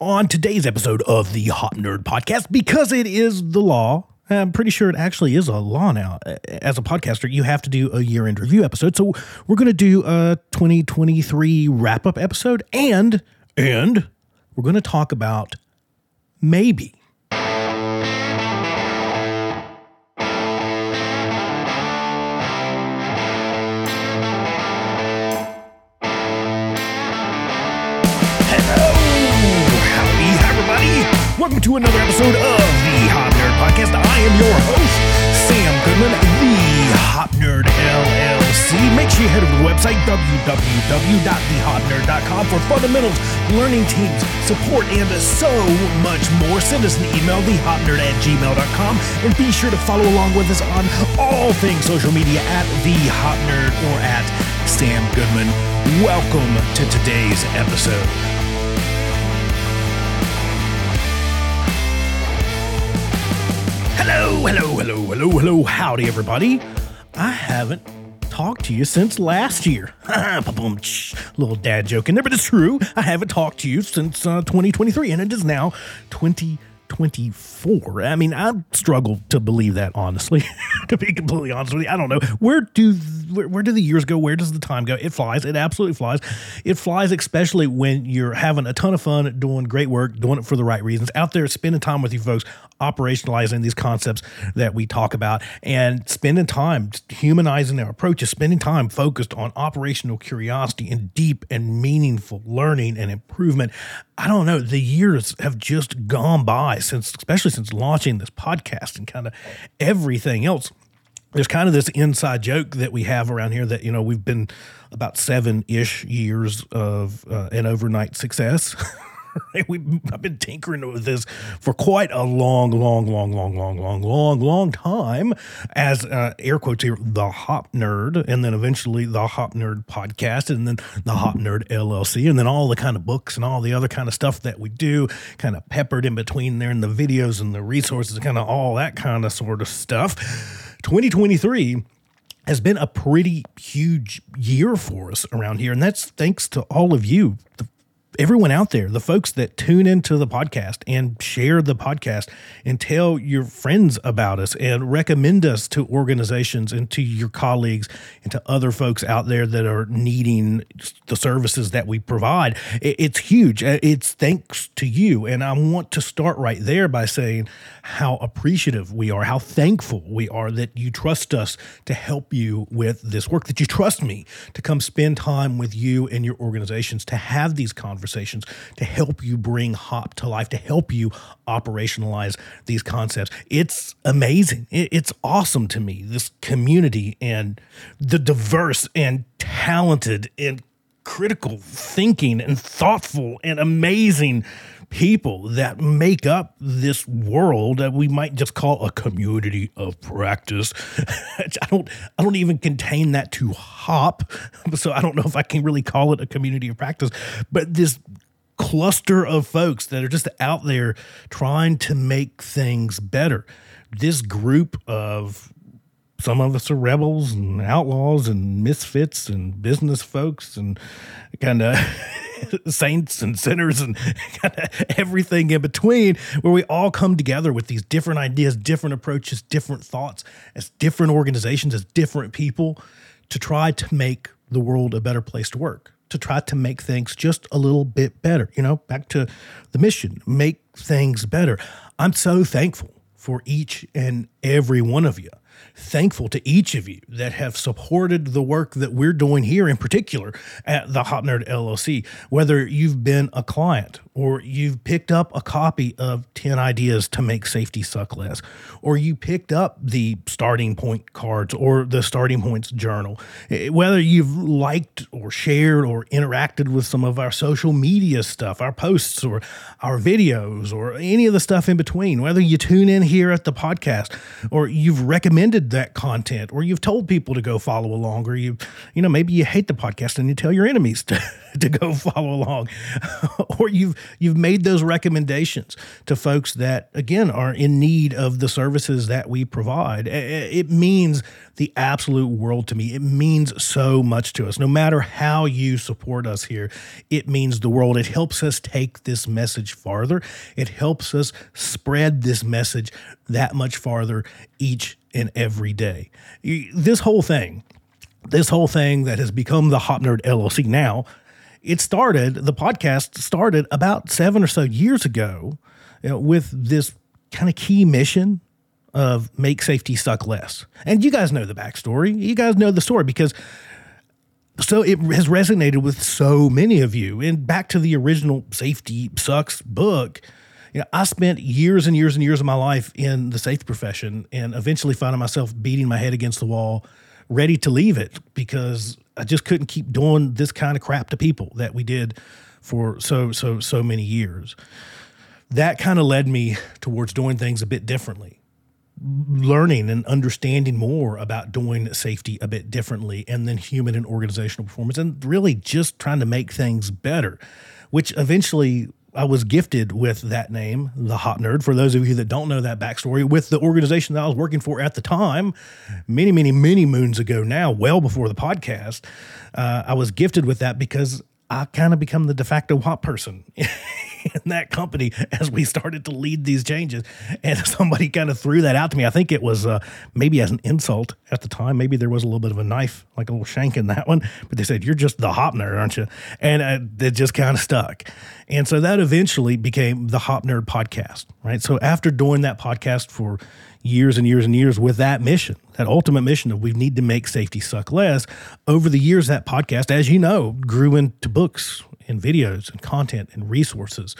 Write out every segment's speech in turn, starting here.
on today's episode of the Hop Nerd Podcast because it is the law. I'm pretty sure it actually is a law now. As a podcaster, you have to do a year in review episode. So we're going to do a 2023 wrap up episode and and we're going to talk about maybe another episode of the Hop Nerd Podcast. I am your host, Sam Goodman, the Hop Nerd LLC. Make sure you head over to the website, www.thehopnerd.com for fundamentals, learning teams, support, and so much more. Send us an email, thehopnerd at gmail.com, and be sure to follow along with us on all things social media at The Hop Nerd or at Sam Goodman. Welcome to today's episode. Hello, hello, hello, hello, hello. Howdy, everybody. I haven't talked to you since last year. Little dad joke in there, but it's true. I haven't talked to you since uh, 2023, and it is now 2024. I mean, I struggle to believe that, honestly. to be completely honest with you, I don't know. Where do where, where do the years go? Where does the time go? It flies. It absolutely flies. It flies, especially when you're having a ton of fun, doing great work, doing it for the right reasons, out there spending time with you folks, operationalizing these concepts that we talk about, and spending time humanizing our approaches, spending time focused on operational curiosity and deep and meaningful learning and improvement. I don't know. The years have just gone by since, especially since launching this podcast and kind of everything else there's kind of this inside joke that we have around here that you know we've been about seven ish years of uh, an overnight success. we I've been tinkering with this for quite a long, long, long, long, long, long, long, long time. As uh, air quotes here, the Hop Nerd, and then eventually the Hop Nerd podcast, and then the Hop Nerd LLC, and then all the kind of books and all the other kind of stuff that we do, kind of peppered in between there, and the videos and the resources, kind of all that kind of sort of stuff. 2023 has been a pretty huge year for us around here. And that's thanks to all of you, the everyone out there, the folks that tune into the podcast and share the podcast and tell your friends about us and recommend us to organizations and to your colleagues and to other folks out there that are needing the services that we provide. It's huge. Uh, it's thanks to you. And I want to start right there by saying how appreciative we are, how thankful we are that you trust us to help you with this work, that you trust me to come spend time with you and your organizations to have these conversations conversations to help you bring hop to life, to help you operationalize these concepts. It's amazing. It's awesome to me, this community and the diverse and talented and critical thinking and thoughtful and amazing people that make up this world that we might just call a community of practice. I don't I don't even contain that to hop. So I don't know if I can really call it a community of practice, but this cluster of folks that are just out there trying to make things better. This group of some of us are rebels and outlaws and misfits and business folks and kind of saints and sinners and everything in between, where we all come together with these different ideas, different approaches, different thoughts, as different organizations, as different people to try to make the world a better place to work, to try to make things just a little bit better. You know, back to the mission, make things better. I'm so thankful for each and every one of you thankful to each of you that have supported the work that we're doing here, in particular at the Hop Nerd LLC. Whether you've been a client or you've picked up a copy of 10 Ideas to Make Safety Suck Less, or you picked up the Starting Point cards or the Starting Points journal, eh, whether you've liked or shared or interacted with some of our social media stuff, our posts or our videos, or any of the stuff in between, whether you tune in here at the podcast or you've recommended that content or you've told people to go follow along or you, you know, maybe you hate the podcast and you tell your enemies to, to go follow along or you've you've made those recommendations to folks that again are in need of the services that we provide. It means the absolute world to me. It means so much to us. No matter how you support us here, it means the world. It helps us take this message farther. It helps us spread this message that much farther each and every day. This whole thing, this whole thing that has become the Hop Nerd LLC now, it started, the podcast started about seven or so years ago you know, with this kind of key mission of make safety suck less. And you guys know the backstory. You guys know the story because so it has resonated with so many of you. And back to the original Safety Sucks book, you know, I spent years and years and years of my life in the safety profession and eventually finding myself beating my head against the wall, ready to leave it because I just couldn't keep doing this kind of crap to people that we did for so, so, so many years. That kind of led me towards doing things a bit differently learning and understanding more about doing safety a bit differently and then human and organizational performance and really just trying to make things better which eventually I was gifted with that name, the Hop Nerd. For those of you that don't know that backstory, with the organization that I was working for at the time, many, many, many moons ago now, well before the podcast, uh, I was gifted with that because I kind of become the de facto hop person in that company as we started to lead these changes. And somebody kind of threw that out to me. I think it was uh, maybe as an insult at the time. Maybe there was a little bit of a knife, like a little shank in that one. But they said, You're just the hop nerd, aren't you? And uh, it just kind of stuck. And so that eventually became the Hop Nerd podcast, right? So after doing that podcast for years and years and years with that mission, that ultimate mission of we need to make safety suck less, over the years, that podcast, as you know, grew into books and videos and content and resources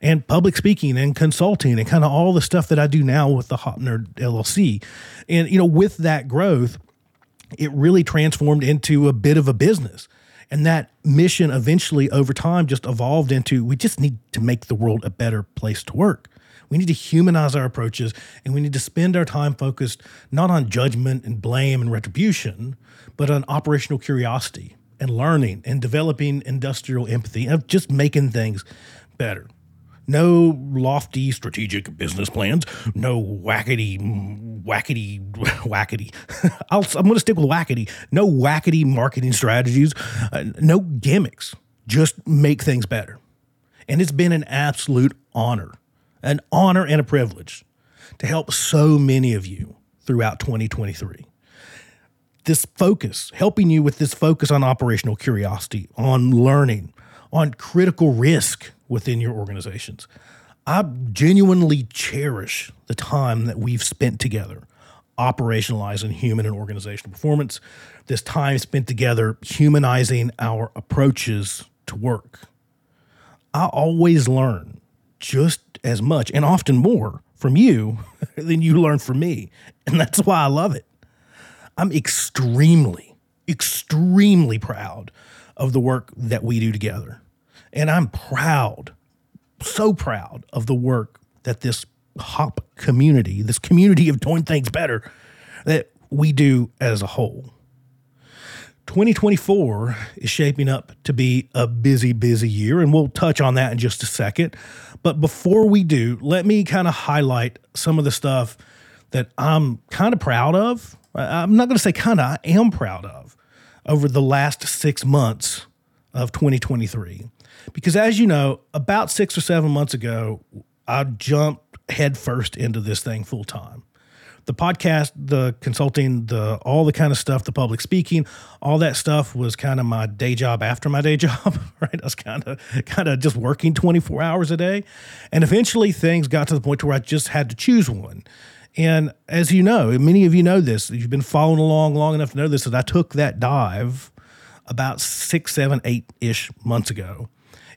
and public speaking and consulting and kind of all the stuff that I do now with the Hop Nerd LLC. And, you know, with that growth, it really transformed into a bit of a business. And that mission eventually over time just evolved into we just need to make the world a better place to work. We need to humanize our approaches and we need to spend our time focused not on judgment and blame and retribution, but on operational curiosity and learning and developing industrial empathy of just making things better. No lofty strategic business plans. No wackety, wackety, wackety. i am going to stick with wackety. No wackety marketing strategies. Uh, no gimmicks. Just make things better. And it's been an absolute honor, an honor and a privilege to help so many of you throughout 2023 this focus, helping you with this focus on operational curiosity, on learning, on critical risk within your organizations. I genuinely cherish the time that we've spent together operationalizing human and organizational performance, this time spent together humanizing our approaches to work. I always learn just as much and often more from you than you learn from me. And that's why I love it. I'm extremely, extremely proud of the work that we do together. And I'm proud, so proud of the work that this hop community, this community of doing things better, that we do as a whole. 2024 is shaping up to be a busy, busy year, and we'll touch on that in just a second. But before we do, let me kind of highlight some of the stuff that I'm kind of proud of I'm not going to say kind of, I am proud of over the last six months of 2023. Because as you know, about six or seven months ago, I jumped headfirst into this thing full time. The podcast, the consulting, the all the kind of stuff, the public speaking, all that stuff was kind of my day job after my day job, right? I was kind of kind of just working 24 hours a day. And eventually things got to the point where I just had to choose one. And as you know, many of you know this, you've been following along long enough to know this, that I took that dive about six, seven, eight ish months ago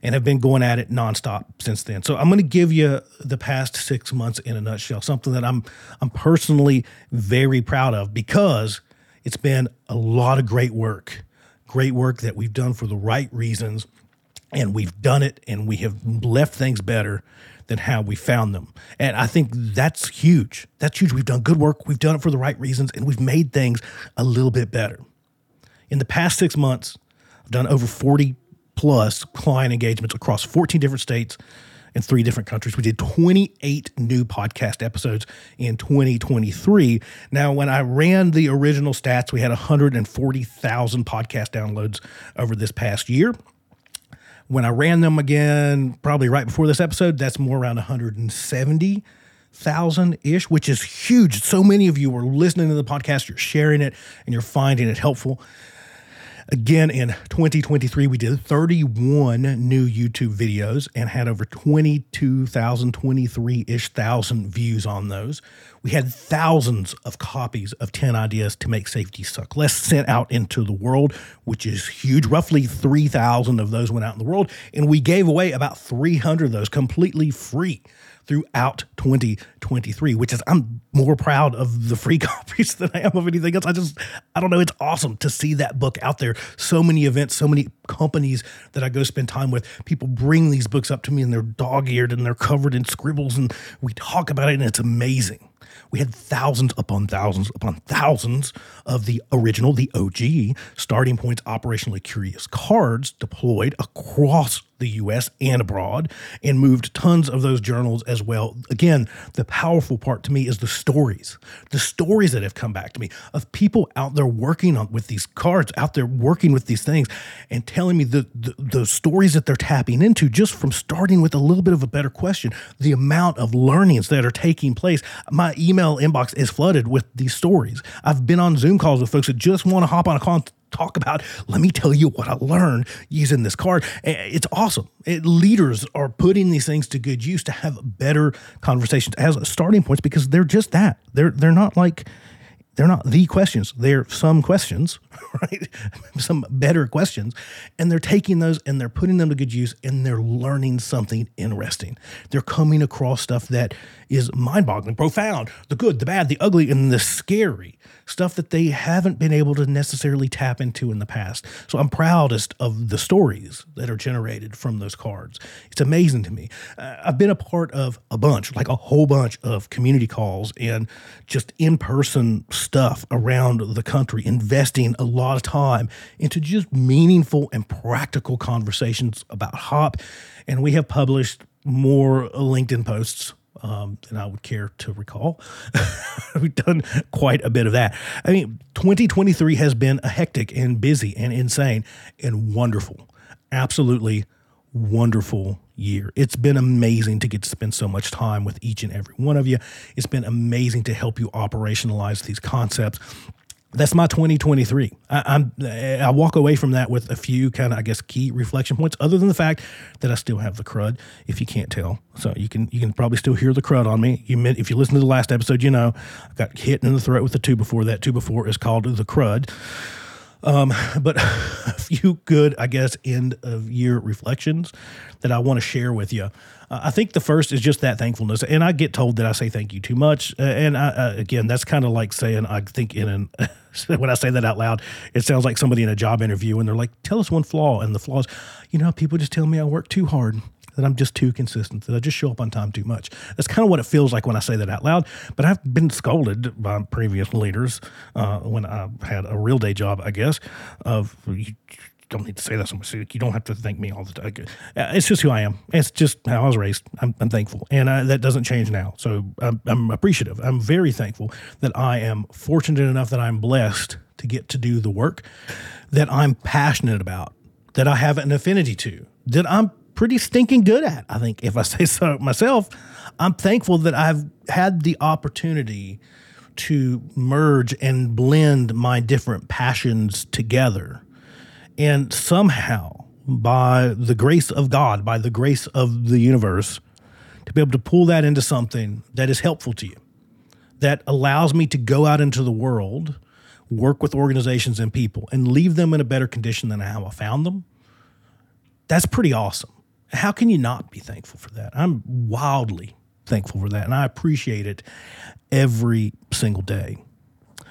and have been going at it nonstop since then. So I'm going to give you the past six months in a nutshell, something that I'm I'm personally very proud of because it's been a lot of great work, great work that we've done for the right reasons, and we've done it and we have left things better than how we found them. And I think that's huge. That's huge. We've done good work, we've done it for the right reasons, and we've made things a little bit better. In the past six months, I've done over 40 plus client engagements across 14 different states in three different countries. We did 28 new podcast episodes in 2023. Now, when I ran the original stats, we had 140,000 podcast downloads over this past year. When I ran them again, probably right before this episode, that's more around 170 thousand ish, which is huge. So many of you are listening to the podcast, you're sharing it, and you're finding it helpful. Again, in 2023, we did 31 new YouTube videos and had over 22,000, 23 ish thousand views on those. We had thousands of copies of 10 Ideas to Make Safety Suck Less sent out into the world, which is huge. Roughly 3,000 of those went out in the world, and we gave away about 300 of those completely free throughout 2023, which is I'm more proud of the free copies than I am of anything else. I just I don't know, it's awesome to see that book out there. So many events, so many companies that I go spend time with, people bring these books up to me and they're dog-eared and they're covered in scribbles and we talk about it and it's amazing. We had thousands upon thousands upon thousands of the original, the OG, starting points operationally curious cards deployed across the US and abroad and moved tons of those journals as well. Again, the powerful part to me is the stories, the stories that have come back to me of people out there working on with these cards, out there working with these things and telling me the, the, the stories that they're tapping into just from starting with a little bit of a better question, the amount of learnings that are taking place. My email inbox is flooded with these stories. I've been on Zoom calls with folks that just want to hop on a call and talk about let me tell you what i learned using this card. It's awesome. It, leaders are putting these things to good use to have better conversations as starting points because they're just that. They're they're not like they're not the questions. They're some questions right? Some better questions. And they're taking those and they're putting them to good use and they're learning something interesting. They're coming across stuff that is mind-boggling profound. The good the bad the ugly and the scary stuff that they haven't been able to necessarily tap into in the past. So I'm proudest of the stories that are generated from those cards. It's amazing to me. Uh, I've been a part of a bunch, like a whole bunch of community calls and just in person stuff around the country, investing a lot of time into just meaningful and practical conversations about hop. And we have published more LinkedIn posts um, than I would care to recall. We've done quite a bit of that. I mean, 2023 has been a hectic and busy and insane and wonderful. Absolutely wonderful year. It's been amazing to get to spend so much time with each and every one of you. It's been amazing to help you operationalize these concepts that's my 2023. I, am I walk away from that with a few kind of I guess key reflection points, other than the fact that I still have the crud. If you can't tell, so you can you can probably still hear the crud on me. You if you listen to the last episode, you know I got hit in the throat with the two before that. Two before is called the crud. Um, but a few good, I guess, end of year reflections that I want to share with you. Uh, I think the first is just that thankfulness, and I get told that I say thank you too much, uh, and I, uh, again, that's kind of like saying I think in an when I say that out loud, it sounds like somebody in a job interview, and they're like, "Tell us one flaw," and the flaws, you know, people just tell me I work too hard that I'm just too consistent, that I just show up on time too much. That's kind of what it feels like when I say that out loud. But I've been scolded by previous leaders uh, when I had a real day job, I guess, of you don't need to say that so much. You don't have to thank me all the time. Uh, it's just who I am. It's just how I was raised. I'm, I'm thankful, and I, that doesn't change now. So I'm, I'm appreciative. I'm very thankful that I am fortunate enough that I'm blessed to get to do the work that I'm passionate about, that I have an affinity to, that I'm pretty stinking good at. I think if I say so myself, I'm thankful that I've had the opportunity to merge and blend my different passions together and somehow, by the grace of God, by the grace of the universe, to be able to pull that into something that is helpful to you, that allows me to go out into the world, work with organizations and people, and leave them in a better condition than how I found them. That's pretty awesome. How can you not be thankful for that? I'm wildly thankful for that, and I appreciate it every single day.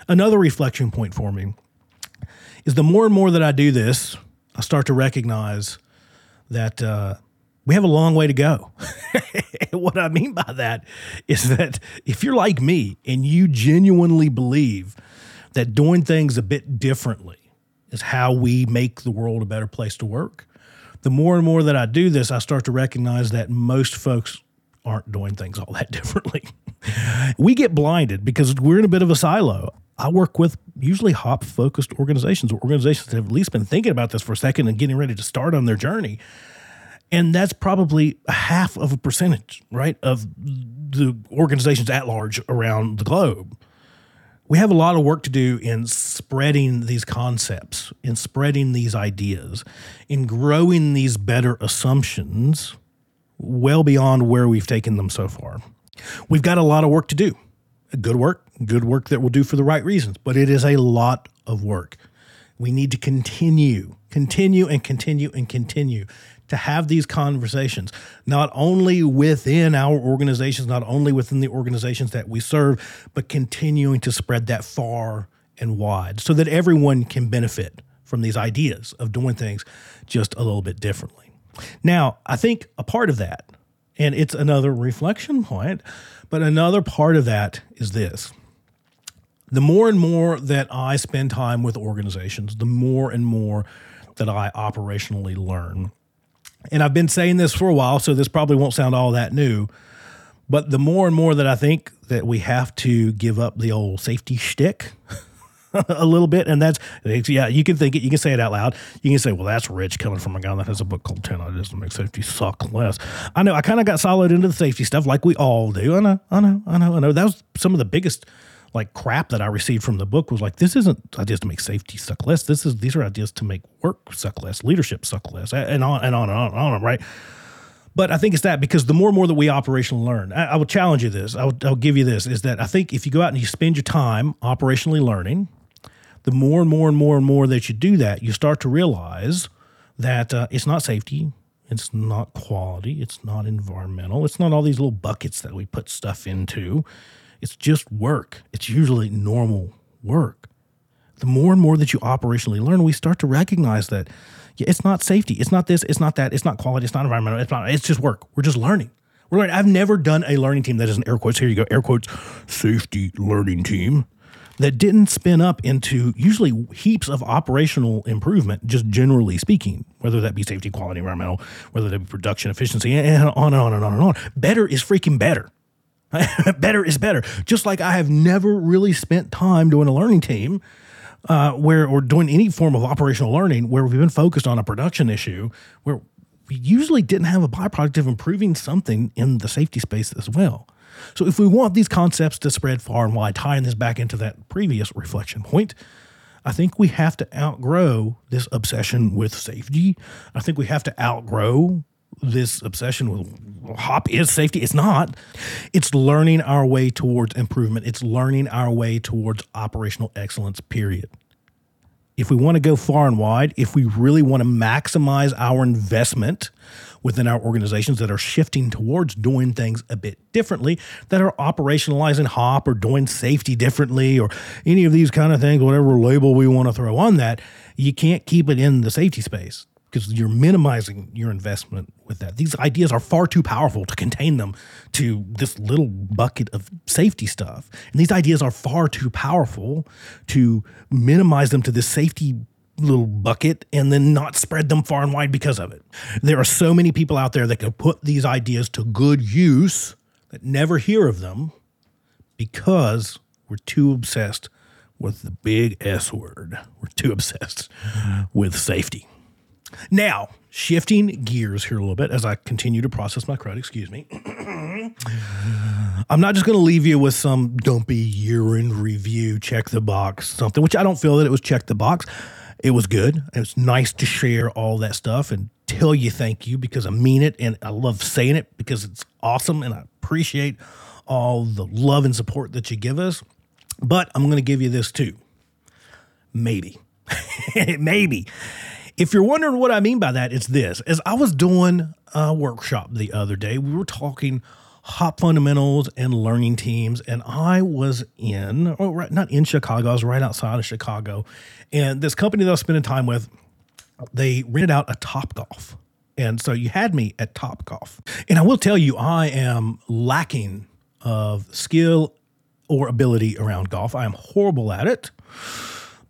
Another reflection point for me is the more and more that I do this, I start to recognize that uh, we have a long way to go. what I mean by that is that if you're like me and you genuinely believe that doing things a bit differently is how we make the world a better place to work, the more and more that I do this, I start to recognize that most folks aren't doing things all that differently. we get blinded because we're in a bit of a silo. I work with usually hop focused organizations or organizations that have at least been thinking about this for a second and getting ready to start on their journey. And that's probably a half of a percentage, right, of the organizations at large around the globe. We have a lot of work to do in spreading these concepts, in spreading these ideas, in growing these better assumptions well beyond where we've taken them so far. We've got a lot of work to do. Good work, good work that we'll do for the right reasons, but it is a lot of work. We need to continue, continue, and continue and continue to have these conversations, not only within our organizations, not only within the organizations that we serve, but continuing to spread that far and wide so that everyone can benefit from these ideas of doing things just a little bit differently. Now, I think a part of that, and it's another reflection point, but another part of that is this. The more and more that I spend time with organizations, the more and more that I operationally learn. And I've been saying this for a while, so this probably won't sound all that new. But the more and more that I think that we have to give up the old safety shtick a little bit, and that's yeah, you can think it, you can say it out loud. You can say, "Well, that's rich coming from a guy that has a book called 10 Ideas to Make Safety Suck Less." I know I kind of got solid into the safety stuff, like we all do. I know, I know, I know, I know. That was some of the biggest like crap that I received from the book was like, this isn't ideas to make safety suck less. This is these are ideas to make work suck less, leadership suck less, and on and on and on and on, right? But I think it's that because the more and more that we operationally learn, I, I will challenge you this. I will, I'll give you this is that I think if you go out and you spend your time operationally learning, the more and more and more and more that you do that, you start to realize that uh, it's not safety, it's not quality, it's not environmental, it's not all these little buckets that we put stuff into. It's just work. It's usually normal work. The more and more that you operationally learn, we start to recognize that yeah, it's not safety, it's not this, it's not that, it's not quality, it's not environmental, it's not. It's just work. We're just learning. We're learning. I've never done a learning team that is an air quotes. Here you go, air quotes, safety learning team that didn't spin up into usually heaps of operational improvement, just generally speaking, whether that be safety, quality, environmental, whether that be production efficiency, and on and on and on and on. Better is freaking better. better is better. Just like I have never really spent time doing a learning team uh, where, or doing any form of operational learning where we've been focused on a production issue where we usually didn't have a byproduct of improving something in the safety space as well. So if we want these concepts to spread far and wide, tying this back into that previous reflection point, I think we have to outgrow this obsession with safety. I think we have to outgrow this obsession with hop is safety. It's not. It's learning our way towards improvement. It's learning our way towards operational excellence, period. If we want to go far and wide, if we really want to maximize our investment within our organizations that are shifting towards doing things a bit differently, that are operationalizing HOP or doing safety differently or any of these kind of things, whatever label we want to throw on that, you can't keep it in the safety space because you're minimizing your investment with that. These ideas are far too powerful to contain them to this little bucket of safety stuff. And these ideas are far too powerful to minimize them to this safety little bucket and then not spread them far and wide because of it. There are so many people out there that can put these ideas to good use that never hear of them because we're too obsessed with the big S word. We're too obsessed with safety. Now, shifting gears here a little bit as I continue to process my crud, excuse me. I'm not just going to leave you with some dumpy in review, check the box, something, which I don't feel that it was check the box. It was good. It was nice to share all that stuff and tell you thank you because I mean it and I love saying it because it's awesome and I appreciate all the love and support that you give us. But I'm going to give you this too. Maybe. Maybe. If you're wondering what I mean by that, it's this. As I was doing a workshop the other day, we were talking hop fundamentals and learning teams, and I was in, oh, right, not in Chicago, I was right outside of Chicago. And this company that I was spending time with, they rented out a Top Golf. And so you had me at Top Golf. And I will tell you, I am lacking of skill or ability around golf. I am horrible at it.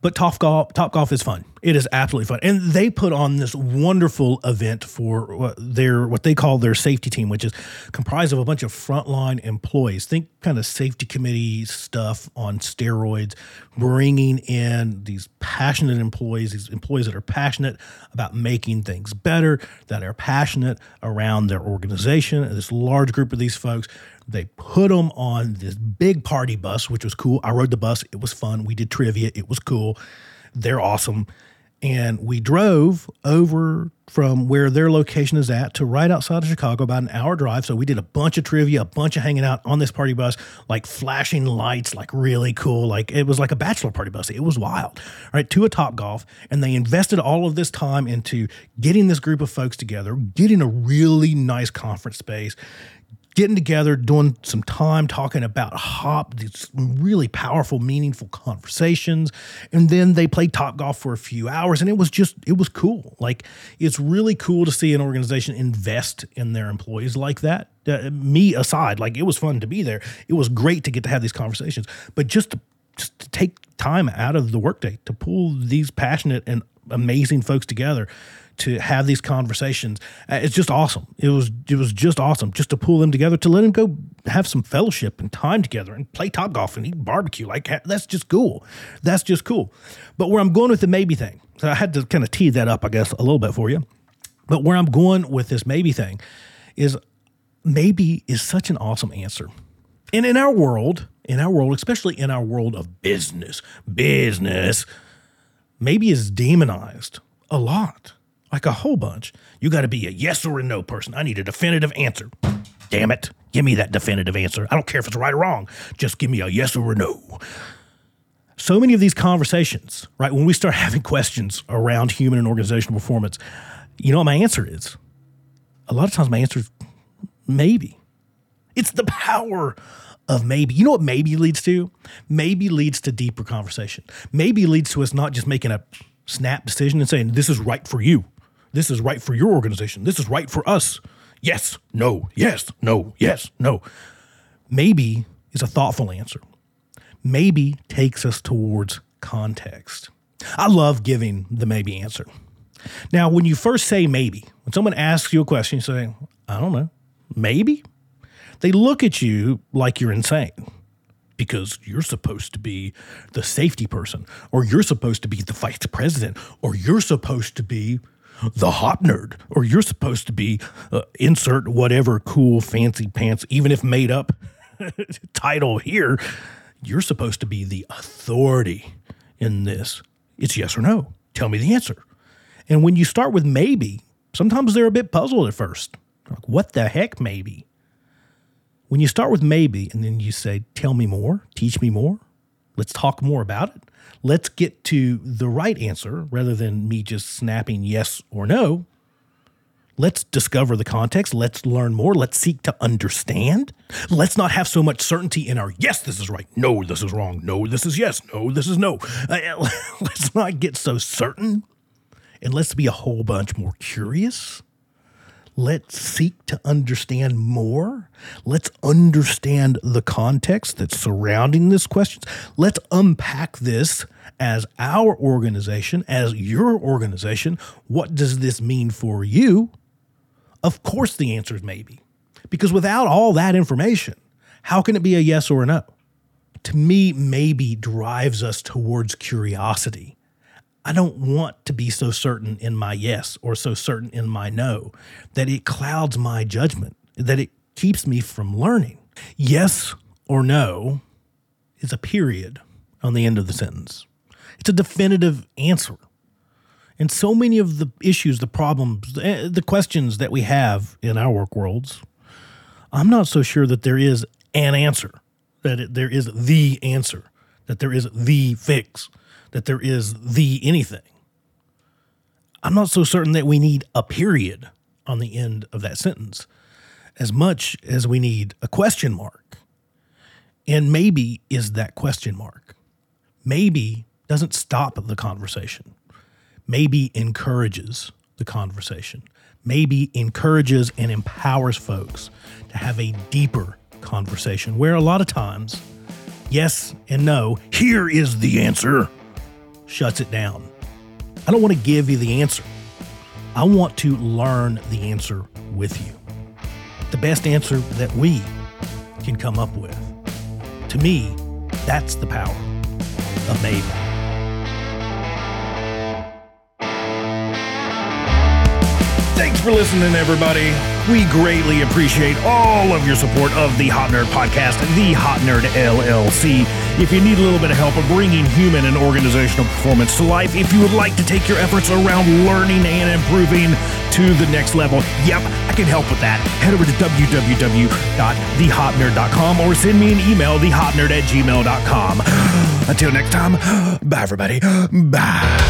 But Top Golf, Top Golf is fun It is absolutely fun. And they put on this wonderful event for their what they call their safety team, which is comprised of a bunch of frontline employees. Think kind of safety committee stuff on steroids, bringing in these passionate employees, these employees that are passionate about making things better, that are passionate around their organization. This large group of these folks they put them on this big party bus, which was cool. I rode the bus. It was fun. We did trivia. It was cool. They're awesome. And we drove over from where their location is at to right outside of Chicago, about an hour drive. So we did a bunch of trivia, a bunch of hanging out on this party bus, like flashing lights, like really cool. Like it was like a bachelor party bus. It was wild, right? To a Top Golf. And they invested all of this time into getting this group of folks together, getting a really nice conference space, getting together, doing some time talking about hop, these really powerful, meaningful conversations. And then they played top golf for a few hours and it was just, it was cool. Like it's really cool to see an organization invest in their employees like that. Uh, me aside, like it was fun to be there. It was great to get to have these conversations, but just to, just to take time out of the workday to pull these passionate and amazing folks together to have these conversations. Uh, it's just awesome. It was it was just awesome just to pull them together to let them go have some fellowship and time together and play top golf and eat barbecue. Like that's just cool. That's just cool. But where I'm going with the maybe thing, so I had to kind of tee that up, I guess, a little bit for you. But where I'm going with this maybe thing is maybe is such an awesome answer. And in our world, in our world, especially in our world of business, business, maybe is demonized a lot like a whole bunch. You got to be a yes or a no person. I need a definitive answer. Damn it. Give me that definitive answer. I don't care if it's right or wrong. Just give me a yes or a no. So many of these conversations, right, when we start having questions around human and organizational performance, you know what my answer is? A lot of times my answer is maybe. It's the power of maybe. You know what maybe leads to? Maybe leads to deeper conversation. Maybe leads to us not just making a snap decision and saying, this is right for you. This is right for your organization. This is right for us. Yes, no, yes, no, yes, no. Maybe is a thoughtful answer. Maybe takes us towards context. I love giving the maybe answer. Now, when you first say maybe, when someone asks you a question, you say, I don't know, maybe, they look at you like you're insane because you're supposed to be the safety person, or you're supposed to be the vice president, or you're supposed to be the hop nerd, or you're supposed to be uh, insert whatever cool fancy pants, even if made up title here. You're supposed to be the authority in this. It's yes or no. Tell me the answer. And when you start with maybe, sometimes they're a bit puzzled at first. Like, what the heck, maybe? When you start with maybe and then you say, tell me more, teach me more, let's talk more about it, let's get to the right answer rather than me just snapping yes or no. Let's discover the context. Let's learn more. Let's seek to understand. Let's not have so much certainty in our yes, this is right. No, this is wrong. No, this is yes. No, this is no. Uh, let's not get so certain. And let's be a whole bunch more curious Let's seek to understand more. Let's understand the context that's surrounding this question. Let's unpack this as our organization, as your organization. What does this mean for you? Of course, the answer is maybe. Because without all that information, how can it be a yes or a no? To me, maybe drives us towards curiosity I don't want to be so certain in my yes or so certain in my no that it clouds my judgment, that it keeps me from learning. Yes or no is a period on the end of the sentence. It's a definitive answer. And so many of the issues, the problems, eh, the questions that we have in our work worlds, I'm not so sure that there is an answer, that it, there is the answer, that there is the fix that there is the anything. I'm not so certain that we need a period on the end of that sentence as much as we need a question mark. And maybe is that question mark. Maybe doesn't stop the conversation. Maybe encourages the conversation. Maybe encourages and empowers folks to have a deeper conversation where a lot of times, yes and no, here is the answer shuts it down. I don't want to give you the answer. I want to learn the answer with you. The best answer that we can come up with. To me, that's the power of Maven. Thanks for listening, everybody. We greatly appreciate all of your support of the Hop Nerd Podcast, the Hop Nerd LLC. If you need a little bit of help of bringing human and organizational performance to life, if you would like to take your efforts around learning and improving to the next level, yep, I can help with that. Head over to www.thehopnerd.com or send me an email, thehopnerd at gmail.com. Until next time, bye, everybody. Bye.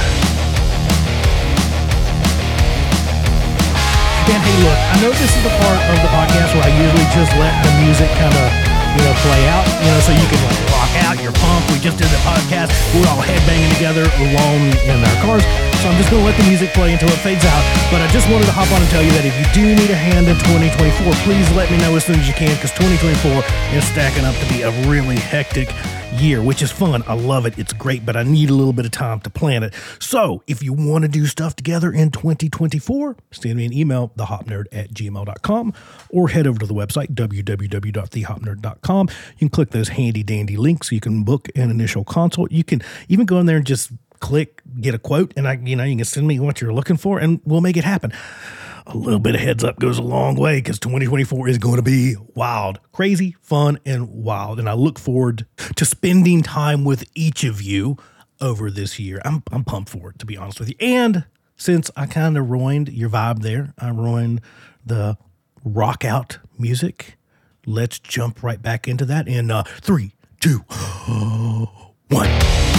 And hey, look, I know this is the part of the podcast where I usually just let the music kind of, you know, play out, you know, so you can like rock out, you're pumped. We just did the podcast. We're all headbanging together alone in our cars. So I'm just going to let the music play until it fades out. But I just wanted to hop on and tell you that if you do need a hand in 2024, please let me know as soon as you can because 2024 is stacking up to be a really hectic year, which is fun. I love it. It's great, but I need a little bit of time to plan it. So if you want to do stuff together in 2024, send me an email, thehopnerd at gmail.com, or head over to the website, www.thehopnerd.com. You can click those handy dandy links. You can book an initial consult. You can even go in there and just click, get a quote, and I, you know, you can send me what you're looking for and we'll make it happen a little bit of heads up goes a long way because 2024 is going to be wild, crazy, fun, and wild. And I look forward to spending time with each of you over this year. I'm, I'm pumped for it, to be honest with you. And since I kind of ruined your vibe there, I ruined the rock out music. Let's jump right back into that in uh, three, two, one.